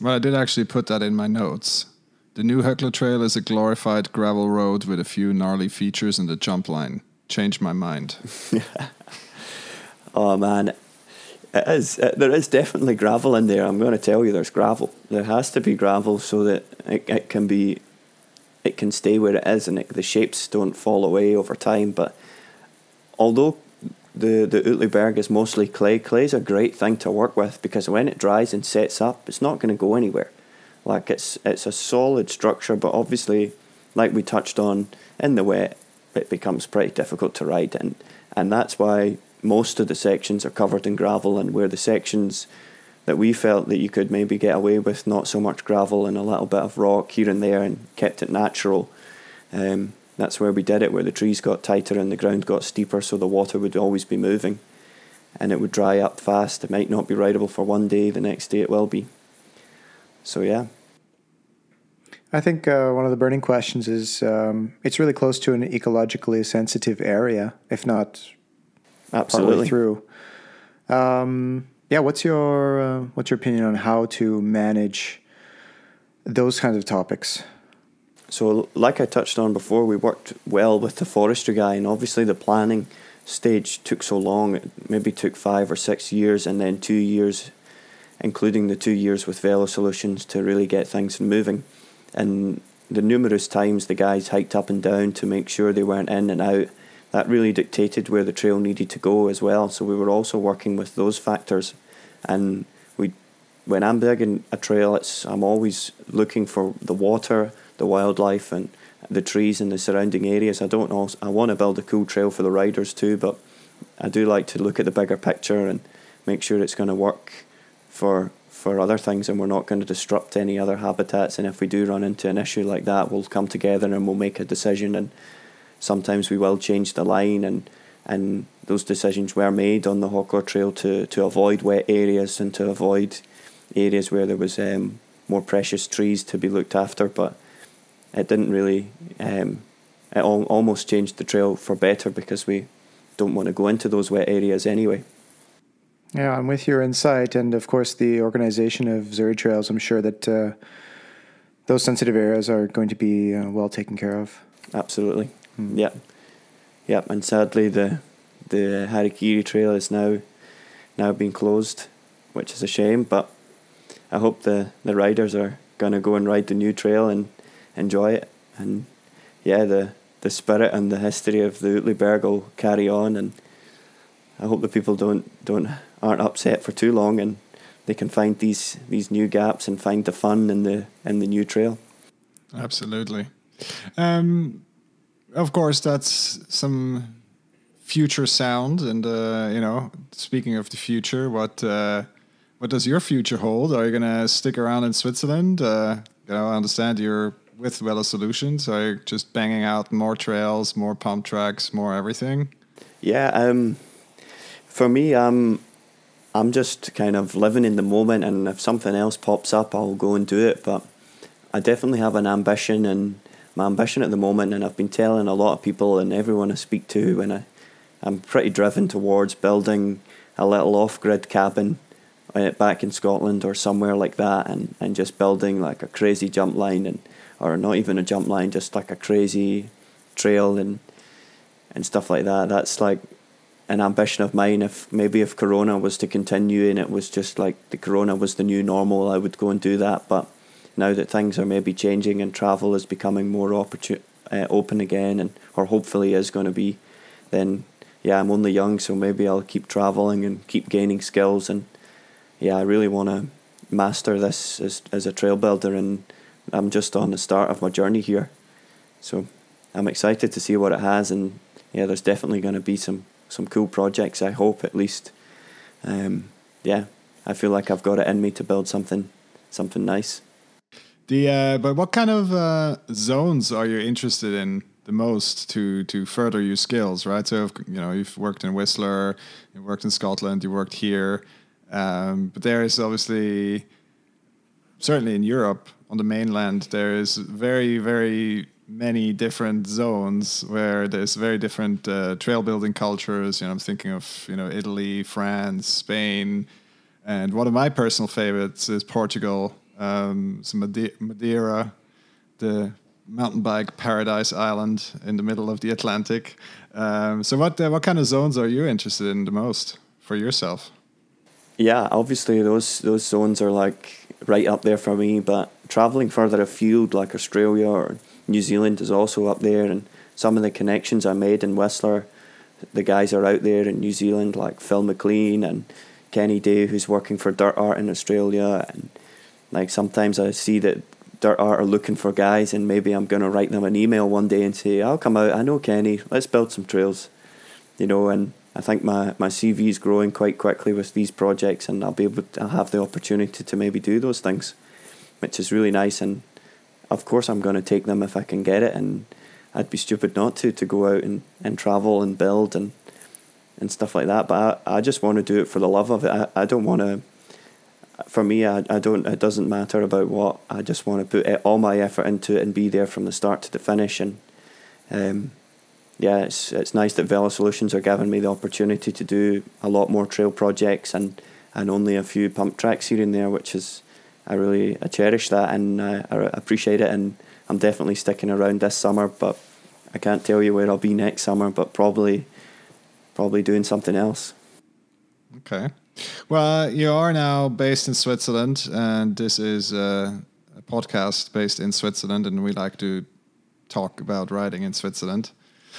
S1: Well, I did actually put that in my notes. The new Höckler Trail is a glorified gravel road with a few gnarly features and a jump line. Changed my mind. [laughs]
S3: oh man, it is. It, there is definitely gravel in there. I'm going to tell you, there's gravel. There has to be gravel so that it, it can be it can stay where it is and it, the shapes don't fall away over time. But although the the Uetliberg is mostly clay, clay is a great thing to work with because when it dries and sets up, it's not going to go anywhere. Like it's it's a solid structure, but obviously, like we touched on in the wet, it becomes pretty difficult to ride, and and that's why most of the sections are covered in gravel, and where the sections that we felt that you could maybe get away with not so much gravel and a little bit of rock here and there and kept it natural. Um, that's where we did it, where the trees got tighter and the ground got steeper, so the water would always be moving. and it would dry up fast. It might not be rideable for one day, the next day it will be. So, yeah.
S2: I think uh, one of the burning questions is um, it's really close to an ecologically sensitive area, if not
S3: absolutely
S2: through. Um, yeah, what's your uh, what's your opinion on how to manage those kinds of topics?
S3: So, like I touched on before, we worked well with the forestry guy, and obviously the planning stage took so long. It maybe took five or six years, and then two years, including the two years with Velosolutions, to really get things moving. And the numerous times the guys hiked up and down to make sure they weren't in and out, that really dictated where the trail needed to go as well. So we were also working with those factors, and we, when I'm digging a trail, it's I'm always looking for the water, the wildlife, and the trees in the surrounding areas. I don't know. I want to build a cool trail for the riders too, but I do like to look at the bigger picture and make sure it's going to work for for other things, and we're not going to disrupt any other habitats. And if we do run into an issue like that, we'll come together and we'll make a decision. And sometimes we will change the line, and and those decisions were made on the Höckler Trail to to avoid wet areas and to avoid areas where there was um, more precious trees to be looked after, but it didn't really. Um, it al- almost changed the trail for better because we don't want to go into those wet areas anyway.
S2: Yeah, I'm with your insight, and of course the organization of Züritrails. I'm sure that uh, those sensitive areas are going to be uh, well taken care of.
S3: Absolutely. Mm. Yeah, yeah, and sadly the the Harikiri Trail is now now being closed, which is a shame. But I hope the the riders are gonna go and ride the new trail and enjoy it. And yeah, the the spirit and the history of the Uetliberg will carry on, and I hope the people don't don't aren't upset for too long, and they can find these these new gaps and find the fun in the in the new trail.
S1: Absolutely. Um, of course, that's some future sound, and uh, you know, speaking of the future, what uh, what does your future hold? Are you gonna stick around in Switzerland? Uh, you know, I understand you're with Velosolutions? Are you just banging out more trails, more pump tracks, more everything?
S3: Yeah, um, for me, I'm I'm just kind of living in the moment, and if something else pops up, I'll go and do it. But I definitely have an ambition, and my ambition at the moment, and I've been telling a lot of people and everyone I speak to, when I I'm pretty driven towards building a little off-grid cabin uh, back in Scotland or somewhere like that, and, and just building like a crazy jump line and or not even a jump line, just like a crazy trail and and stuff like that. That's like an ambition of mine. If maybe if Corona was to continue and it was just like the Corona was the new normal, I would go and do that. But now that things are maybe changing and travel is becoming more opportun- uh, open again, and or hopefully is going to be, then yeah, I'm only young, so maybe I'll keep traveling and keep gaining skills. And yeah, I really want to master this as as a trail builder and I'm just on the start of my journey here. So I'm excited to see what it has, and yeah, there's definitely going to be some some cool projects. I hope at least. Um, yeah, I feel like I've got it in me to build something something nice.
S1: The uh, but what kind of uh, zones are you interested in the most to to further your skills? Right, so if, you know you've worked in Whistler, you worked in Scotland, you worked here, um, but there is obviously certainly in Europe on the mainland, there is very, very many different zones where there's very different uh, trail building cultures. You know, I'm thinking of you know Italy, France, Spain, and one of my personal favorites is Portugal. Um, so Madeira, the mountain bike paradise island in the middle of the Atlantic. Um, so, what uh, what kind of zones are you interested in the most for yourself?
S3: Yeah, obviously those those zones are like right up there for me, but traveling further afield, like Australia or New Zealand, is also up there. And some of the connections I made in Whistler, the guys are out there in New Zealand, like Phil McLean and Kenny Day, who's working for Dirt Art in Australia. And like sometimes I see that Dirt Art are looking for guys, and maybe I'm going to write them an email one day and say, I'll come out, I know Kenny, let's build some trails. You know, and I think my, my CV is growing quite quickly with these projects, and I'll be able to I'll have the opportunity to maybe do those things which is really nice. And of course, I'm going to take them if I can get it. And I'd be stupid not to to go out and, and travel and build and and stuff like that. But I, I just want to do it for the love of it. I, I don't want to. For me, I, I don't. It doesn't matter about what. I just want to put all my effort into it and be there from the start to the finish. And um, yeah, it's it's nice that Velosolutions are giving me the opportunity to do a lot more trail projects and and only a few pump tracks here and there, which is I really I cherish that and I, I appreciate it. And I'm definitely sticking around this summer, but I can't tell you where I'll be next summer, but probably probably doing something else.
S1: Okay. Well, you are now based in Switzerland, and this is a podcast based in Switzerland, and we like to talk about riding in Switzerland.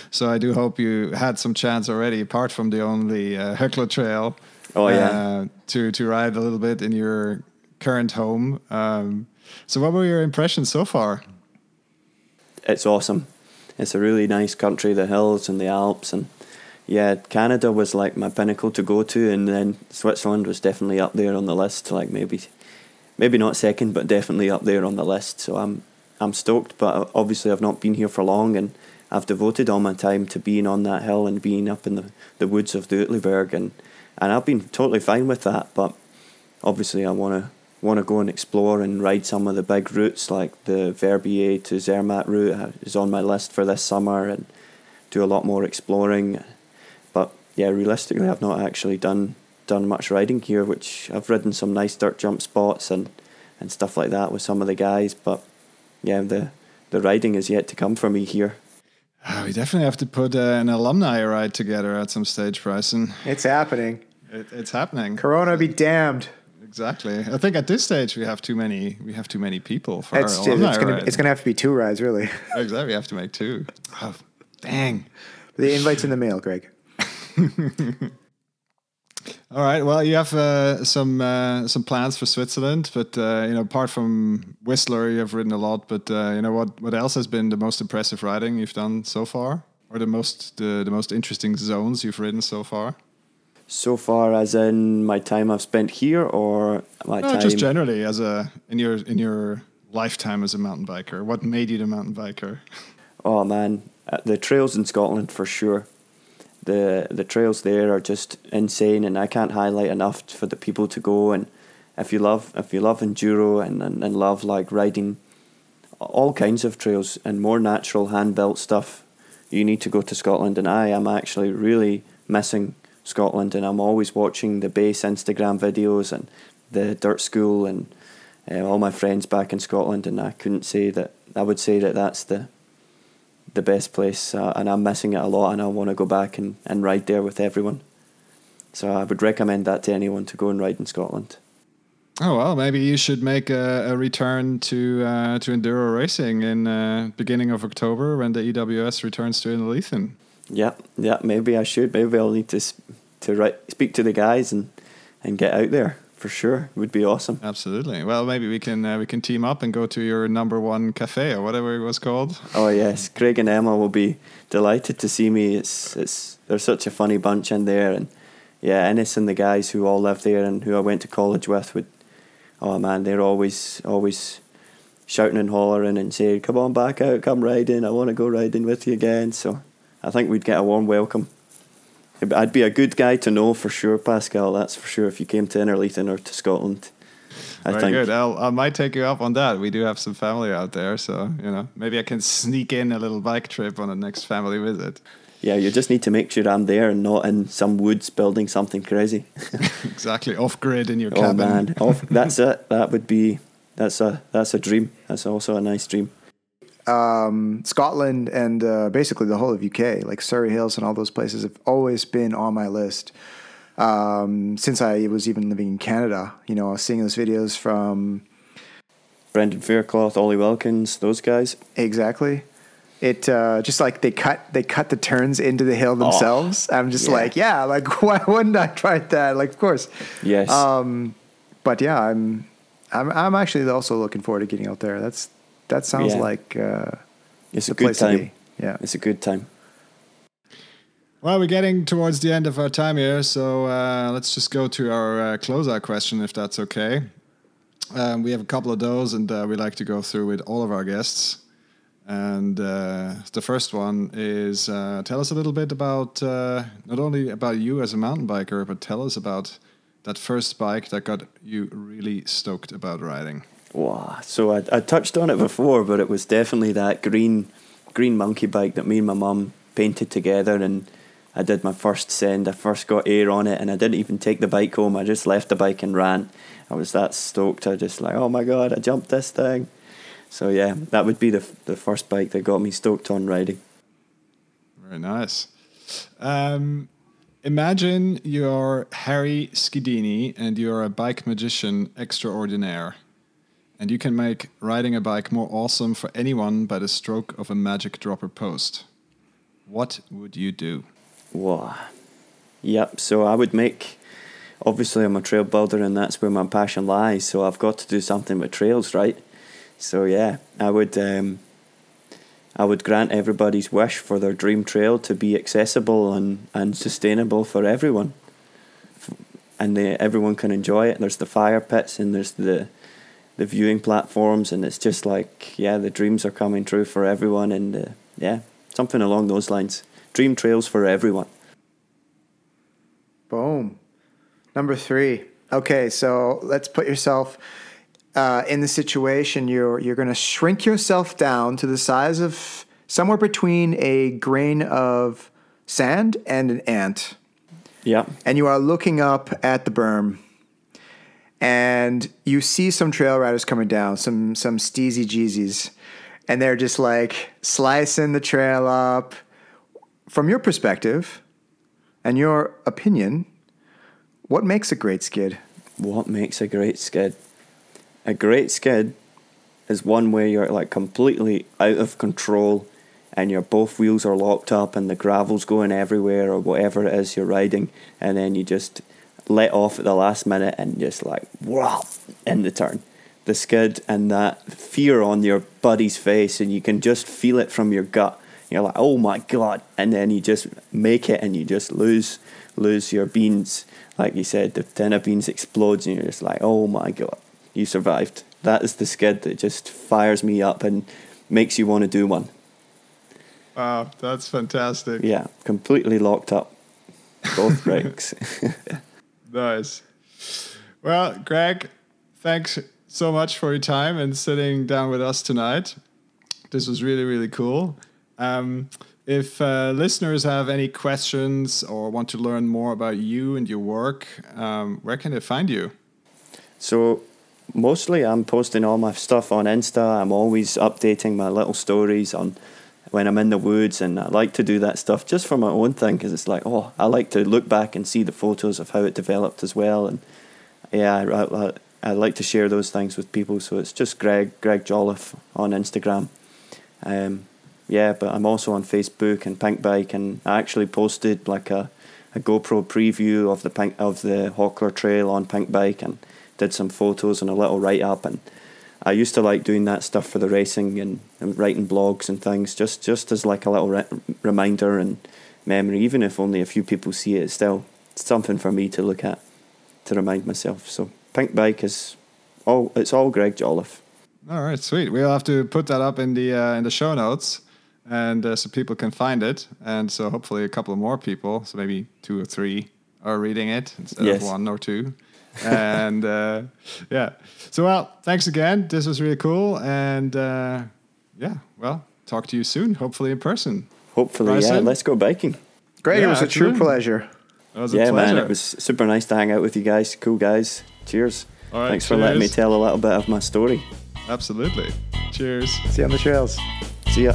S1: So I do hope you had some chance already, apart from the only uh, Höckler Trail.
S3: Oh yeah.
S1: Uh, to to ride a little bit in your current home. Um, so, what were your impressions so far?
S3: It's awesome. It's a really nice country, the hills and the Alps, and yeah, Canada was like my pinnacle to go to, and then Switzerland was definitely up there on the list. Like maybe, maybe not second, but definitely up there on the list. So I'm I'm stoked, but obviously I've not been here for long, and I've devoted all my time to being on that hill and being up in the, the woods of the Uetliberg, and and I've been totally fine with that. But obviously I want to want to go and explore and ride some of the big routes like the Verbier to Zermatt route uh, is on my list for this summer and do a lot more exploring. But yeah, realistically, I've not actually done done much riding here, which I've ridden some nice dirt jump spots and, and stuff like that with some of the guys. But yeah, the the riding is yet to come for me here.
S1: Uh, we definitely have to put uh, an alumni ride together at some stage, Bryson.
S2: It's happening.
S1: It, it's happening.
S2: Corona be damned.
S1: Exactly. I think at this stage we have too many. We have too many people for
S2: It's,
S1: our
S2: it's,
S1: alumni
S2: gonna,
S1: ride.
S2: it's gonna have to be two rides, really.
S1: exactly. We have to make two. Oh, dang.
S2: The invite's in the mail, Greg. [laughs]
S1: All right. Well, you have uh, some uh, some plans for Switzerland, but uh, you know, apart from Whistler, you have ridden a lot. But uh, you know, what what else has been the most impressive riding you've done so far, or the most the, the most interesting zones you've ridden so far?
S3: So far, as in my time I've spent here, or my
S1: No,
S3: time
S1: just generally as a in your in your lifetime as a mountain biker. What made you the mountain biker?
S3: Oh man, uh, the trails in Scotland for sure. The the trails there are just insane, and I can't highlight enough for the people to go. And if you love if you love enduro and, and, and love like riding all kinds of trails and more natural hand built stuff, you need to go to Scotland. And I am actually really missing Scotland, and I'm always watching the BASE Instagram videos and the dirt school and uh, all my friends back in Scotland, and I couldn't say that I would say that that's the the best place, uh, and I'm missing it a lot, and I want to go back and, and ride there with everyone. So I would recommend that to anyone to go and ride in Scotland.
S1: Oh well, maybe you should make a, a return to uh, to enduro racing in uh, beginning of October when the EWS returns to Innerleithen.
S3: Yeah, yeah, maybe I should. Maybe I'll need to to write, speak to the guys and, and get out there for sure. It would be awesome.
S1: Absolutely. Well, maybe we can uh, we can team up and go to your number one cafe or whatever it was called.
S3: Oh yes, Craig and Emma will be delighted to see me. It's it's they're such a funny bunch in there, and yeah, Ennis and the guys who all live there and who I went to college with would, oh man, they're always always shouting and hollering and saying, "Come on back out, come riding. I want to go riding with you again." So I think we'd get a warm welcome. I'd be a good guy to know for sure, Pascal. That's for sure. If you came to Innerleithen or to Scotland, I
S1: Very
S3: think.
S1: good. I'll, I might take you up on that. We do have some family out there, so you know maybe I can sneak in a little bike trip on the next family visit.
S3: Yeah, you just need to make sure I'm there and not in some woods building something crazy. [laughs]
S1: exactly, off grid in your
S3: oh
S1: cabin.
S3: man, Off, that's [laughs] it. That would be that's a that's a dream. That's also a nice dream.
S2: Um, Scotland and uh, basically the whole of UK, like Surrey Hills and all those places, have always been on my list um, since I was even living in Canada. You know, I was seeing those videos from
S3: Brendan Faircloth, Ollie Wilkins, those guys.
S2: exactly. It uh, just like they cut they cut the turns into the hill themselves. I'm just
S3: yeah.
S2: like, yeah, like [laughs] why wouldn't I try that? Like, of course.
S3: Yes.
S2: Um, but yeah, I'm I'm I'm actually also looking forward to getting out there. That's that sounds
S3: Yeah.
S2: like uh,
S3: it's a good
S2: place
S3: time.
S2: Yeah.
S3: It's a good time.
S1: Well, we're getting towards the end of our time here, so uh, let's just go to our uh, closeout question, if that's okay. Um, we have a couple of those, and uh, we like to go through with all of our guests. And uh, the first one is uh, tell us a little bit about uh, not only about you as a mountain biker, but tell us about that first bike that got you really stoked about riding.
S3: Wow. So I, I touched on it before, but it was definitely that green green monkey bike that me and my mum painted together and I did my first send. I first got air on it, and I didn't even take the bike home. I just left the bike and ran. I was that stoked. I just like, oh my god, I jumped this thing. So yeah, that would be the the first bike that got me stoked on riding.
S1: Very nice. Um, imagine you're Harry Skidini and you're a bike magician extraordinaire, and you can make riding a bike more awesome for anyone by the stroke of a magic dropper post. What would you do?
S3: Wow. Yep. So I would make. Obviously, I'm a trail builder, and that's where my passion lies. So I've got to do something with trails, right? So yeah, I would. Um, I would grant everybody's wish for their dream trail to be accessible and, and sustainable for everyone, and they, everyone can enjoy it. There's the fire pits and there's the the viewing platforms, and it's just like yeah, the dreams are coming true for everyone, and uh, yeah, something along those lines. Dream trails for everyone.
S2: Boom. Number three. Okay, so let's put yourself uh, in the situation. You're you're going to shrink yourself down to the size of somewhere between a grain of sand and an ant.
S3: Yeah.
S2: And you are looking up at the berm, and you see some trail riders coming down, some some steezy jeezies, and they're just like slicing the trail up from your perspective and your opinion, what makes a great skid?
S3: What makes a great skid? A great skid is one where you're like completely out of control and your both wheels are locked up and the gravel's going everywhere or whatever it is you're riding and then you just let off at the last minute and just like wow in the turn the skid and that fear on your buddy's face and you can just feel it from your gut you're like, oh my god, and then you just make it and you just lose lose your beans. Like you said, the tin of beans explodes and you're just like, oh my god, you survived. That is the skid that just fires me up and makes you want to do one.
S1: Wow, that's fantastic.
S3: Yeah, completely locked up. Both [laughs] brakes. [laughs]
S1: nice. Well, Greg, thanks so much for your time and sitting down with us tonight. This was really, really cool. Um, if uh, listeners have any questions or want to learn more about you and your work, um, where can they find you?
S3: So, mostly I'm posting all my stuff on Insta. I'm always updating my little stories on when I'm in the woods, and I like to do that stuff just for my own thing because it's like, oh, I like to look back and see the photos of how it developed as well, and yeah, I, I, I like to share those things with people. So it's just Greg Greg Jolliffe on Instagram. Um, yeah, but I'm also on Facebook and Pinkbike, and I actually posted like a, a GoPro preview of the pink of the Höckler Trail on Pinkbike, and did some photos and a little write up. And I used to like doing that stuff for the racing and, and writing blogs and things, just just as like a little re- reminder and memory. Even if only a few people see it, it's still something for me to look at to remind myself. So Pinkbike is all it's all Greg Jolliffe.
S1: All right, sweet. We'll have to put that up in the uh, in the show notes and uh, so people can find it. And so hopefully a couple more people, so maybe two or three, are reading it instead yes. of one or two. And uh, yeah, so well, thanks again. This was really cool, and uh, yeah, well, talk to you soon. Hopefully in person.
S3: Hopefully, yeah. Let's go biking.
S2: Great, yeah, it was a true pleasure.
S3: yeah, man, it was super nice to hang out with you guys. Cool guys. Cheers. Thanks cheers. for letting me tell a little bit of my story.
S1: Absolutely. Cheers.
S2: See you on the trails.
S3: See ya.